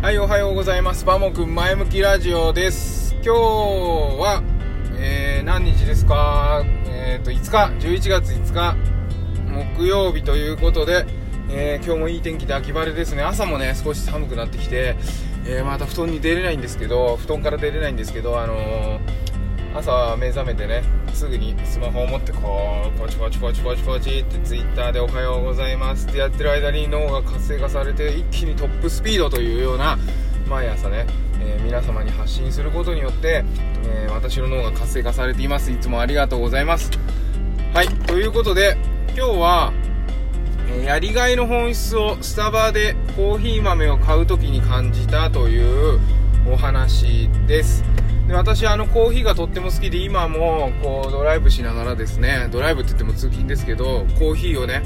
はい、おはようございます。バモくん前向きラジオです。今日は、えー、何日ですか？えっ、ー、と、5日、11月5日、木曜日ということで、えー、今日もいい天気で秋晴れですね。朝もね、少し寒くなってきて、えまた布団に出れないんですけど、布団から出れないんですけど、あの朝目覚めてねすぐにスマホを持ってこうポチポチポチポチポチってツイッターでおはようございますってやってる間に脳が活性化されて一気にトップスピードというような毎朝ね、えー、皆様に発信することによって、えー、私の脳が活性化されています。いつもありがとうございます。はいということで今日は、えー、やりがいの本質をスタバでコーヒー豆を買う時に感じたというお話です。で私あのコーヒーがとっても好きで今もこうドライブしながらですねドライブって言っても通勤ですけどコーヒーをね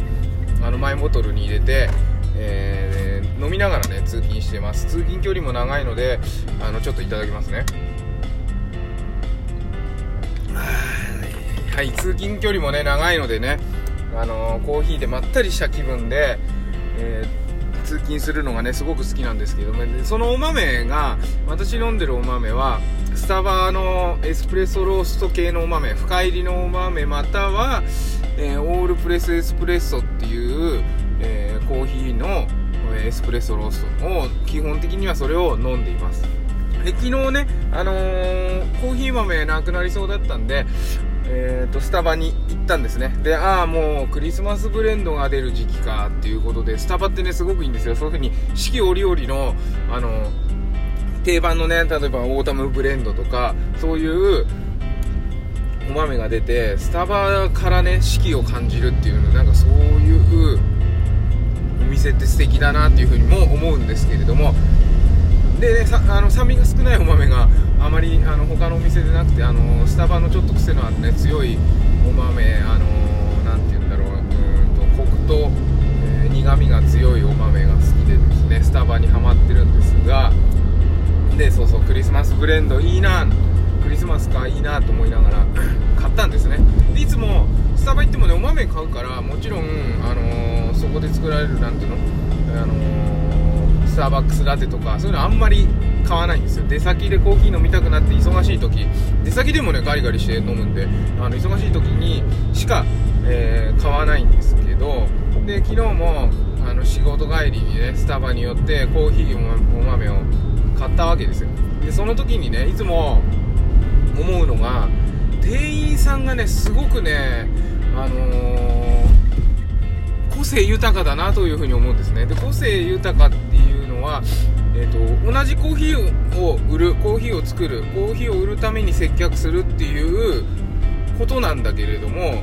あのマイボトルに入れて、えー、飲みながらね通勤してます。通勤距離も長いのであのちょっといただきますね。はい通勤距離もね長いのでねあの、コーヒーでまったりした気分で、えー通勤するのがねすごく好きなんですけども、ね、そのお豆が私飲んでるお豆はスタバのエスプレッソロースト系のお豆深入りのお豆または、えー、オールプレスエスプレッソっていう、えー、コーヒーのエスプレッソローストを基本的にはそれを飲んでいます。で昨日ね、あのー、コーヒー豆なくなりそうだったんで、えーと、スタバに行ったんですね。でああもうクリスマスブレンドが出る時期かっていうことでスタバってねすごくいいんですよ。そういう風に四季折々のあの定番のね例えばオータムブレンドとかそういうお豆が出てスタバからね四季を感じるっていうのなんかそういうお店って素敵だなっていう風にも思うんですけれども。で、ね、あの酸味が少ないお豆あの他のお店でなくてあのスタバのちょっと癖のあるね強いお豆あの何て言うんだろううんとコクと、えー、苦みが強いお豆が好きでですねスタバにはまってるんですがでそうそうクリスマスブレンドいいなクリスマスかいいなと思いながら買ったんですね。でいつもスタバ行ってもねお豆買うからもちろん、あのー、そこで作られるなんていうの、あのー、スターバックスラテとかそういうのあんまり買わないんですよ。出先でコーヒー飲みたくなって忙しい時。出先でもねガリガリして飲むんであの忙しい時にしか、えー、買わないんですけど。で昨日もあの仕事帰りにねスタバに寄ってコーヒーお豆を買ったわけですよ。でその時にねいつも思うのが店員さんがねすごくねあのー、個性豊かだなというふうに思うんですね。で個性豊かっていうのはえーと、同じコーヒーを売るコーヒーを作るコーヒーを売るために接客するっていうことなんだけれども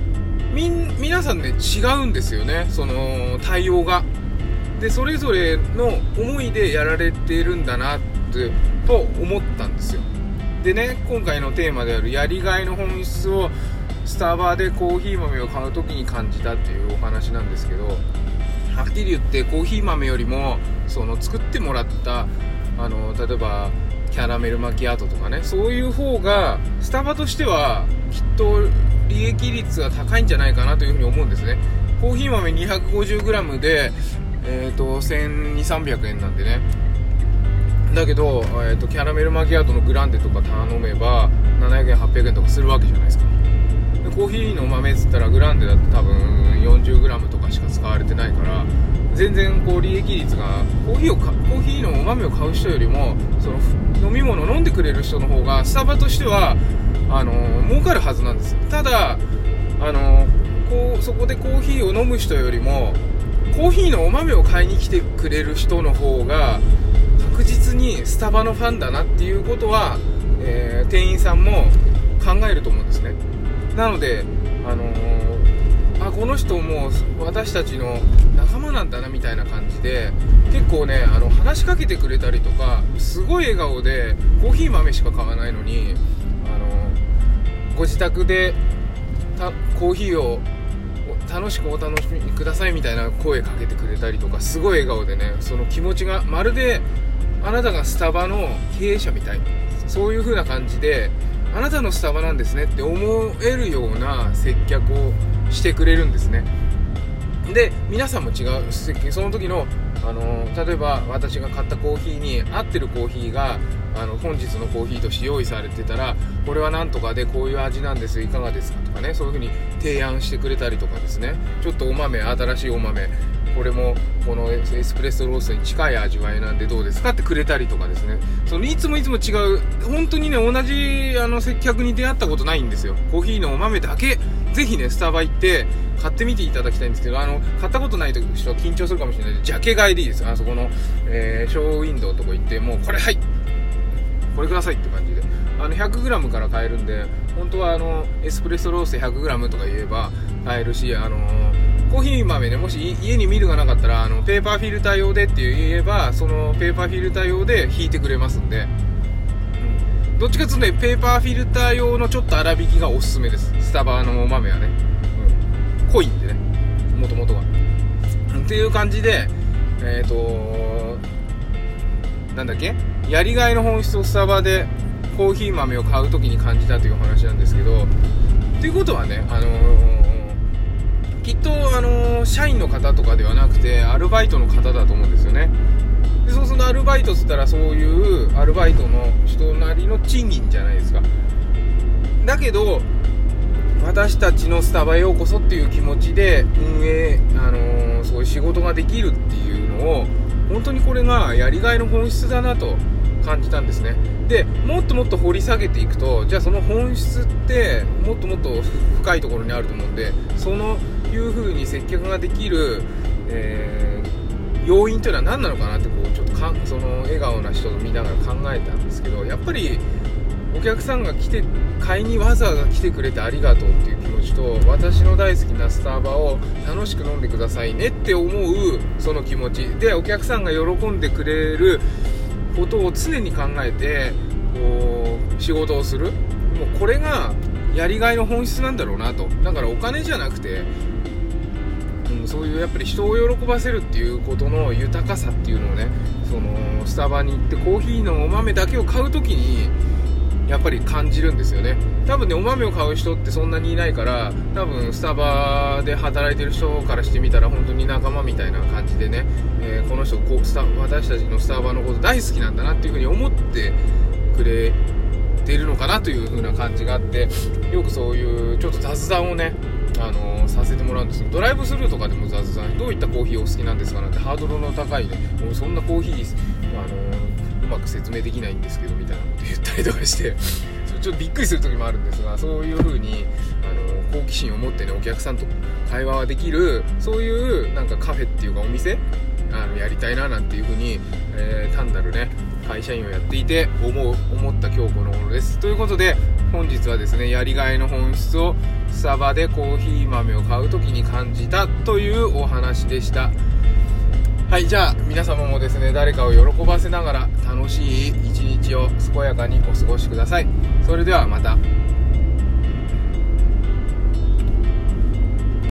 み皆さんね違うんですよね。その対応が。でそれぞれの思いでやられてるんだなってと思ったんですよ。でね今回のテーマであるやりがいの本質をスタバでコーヒー豆を買う時に感じたっていうお話なんですけどはっきり言ってコーヒー豆よりもその作ってもらったあの例えばキャラメルマキアートとかねそういう方がスタバとしてはきっと利益率が高いんじゃないかなというふうに思うんですね。コーヒー豆 250g で、えーと、1200300円なんでね。だけど、えーと、キャラメルマキアートのグランデとか頼めば700円800円とかするわけじゃないですか。でコーヒーの豆っつったらグランデだと多分 40g とかしか使われてないから全然こう利益率がコーヒーをコーヒーのお豆を買う人よりもその飲み物を飲んでくれる人の方がスタバとしてはあの儲かるはずなんです。ただあのこうそこでコーヒーを飲む人よりもコーヒーのお豆を買いに来てくれる人の方が確実にスタバのファンだなっていうことは、えー、店員さんも考えると思うんですね。なのであのー、あこの人も私たちの仲間なんだなみたいな感じで結構ねあの話しかけてくれたりとかすごい笑顔でコーヒー豆しか買わないのにあのご自宅でコーヒーを楽しくお楽しみくださいみたいな声かけてくれたりとかすごい笑顔でねその気持ちがまるであなたがスタバの経営者みたい。そういう風な感じであなたのスタバなんですねって思えるような接客をしてくれるんですね。で皆さんも違うその時のあの例えば私が買ったコーヒーに合ってるコーヒーがあの本日のコーヒーとして用意されてたらこれはなんとかでこういう味なんですいかがですかとかねそういう風に提案してくれたりとかですね。ちょっとお豆新しいお豆これもこのエスプレッソロースに近い味わいなんでどうですかってくれたりとかですね。そのいつもいつも違う本当にね同じあの接客に出会ったことないんですよ。コーヒーのお豆だけぜひねスタバ行って買ってみていただきたいんですけどあの買ったことない人は緊張するかもしれないでジャケ買いでいいです。あそこの、えー、ショーウィンドウとこ行ってもうこれはいこれくださいって感じで。あの 100g から買えるんで本当はあのエスプレッソロース 100g とか言えば買えるしあのコーヒー豆ねもし家にミルがなかったらあのペーパーフィルター用でって言えばそのペーパーフィルター用で挽いてくれますんで、どっちかっていうとねペーパーフィルター用のちょっと粗挽きがおすすめです。スタバのお豆はね、うん、濃いんでね。もともとはっていう感じでえっ、ー、となんだっけ？やりがいの本質をスタバでコーヒー豆を買う時に感じたという話なんですけどということはねあのー、きっと、あのー、社員の方とかではなくてアルバイトの方だと思うんですよねでそうするとアルバイトっつったらそういうアルバイトの人なりの賃金じゃないですか。だけど私たちのスタバへようこそっていう気持ちで運営、あのー、そういう仕事ができるっていうのを本当にこれがやりがいの本質だなと感じたんですね。でもっともっと掘り下げていくとじゃあその本質ってもっともっと深いところにあると思うんでそのいう風に接客ができる、えー、要因というのは何なのかなってかその笑顔な人を見ながら考えたんですけどやっぱりお客さんが来て買いにわざわざ来てくれてありがとうっていう気持ちと私の大好きなスターバを楽しく飲んでくださいねって思うその気持ち。でお客さんが喜んでくれることを常に考えてこう仕事をする。もうこれがやりがいの本質なんだろうなと。だからお金じゃなくて、うん、そういうやっぱり人を喜ばせるっていうことの豊かさっていうのをねそのスタバに行ってコーヒーのお豆だけを買う時にやっぱり感じるんですよね。多分ねお豆を買う人ってそんなにいないから多分スタバで働いてる人からしてみたら本当に仲間みたいな感じでね、えー、この人こうスタ私たちのスタバのこと大好きなんだなっていうふうに思ってくれてるのかなという風な感じがあってよくそういうちょっと雑談をねあのー、させてもらうんです。けどドライブスルーとかでも雑談。どういったコーヒーお好きなんですかなんてハードルの高いねもうそんなコーヒー、あのーまく説明できないんですけどみたいなこと言ったりとかしてちょっとびっくりする時もあるんですがそういう風にあの好奇心を持ってねお客さんと会話ができるそういうなんかカフェっていうかお店あのやりたいななんていう風に、えー、単なるね会社員をやっていて思う思った今日この頃です。ということで本日はですねやりがいの本質をスタバでコーヒー豆を買う時に感じたというお話でした。はいじゃあ皆様もですね誰かを喜ばせながら楽しい一日を健やかにお過ごしください。それではまた。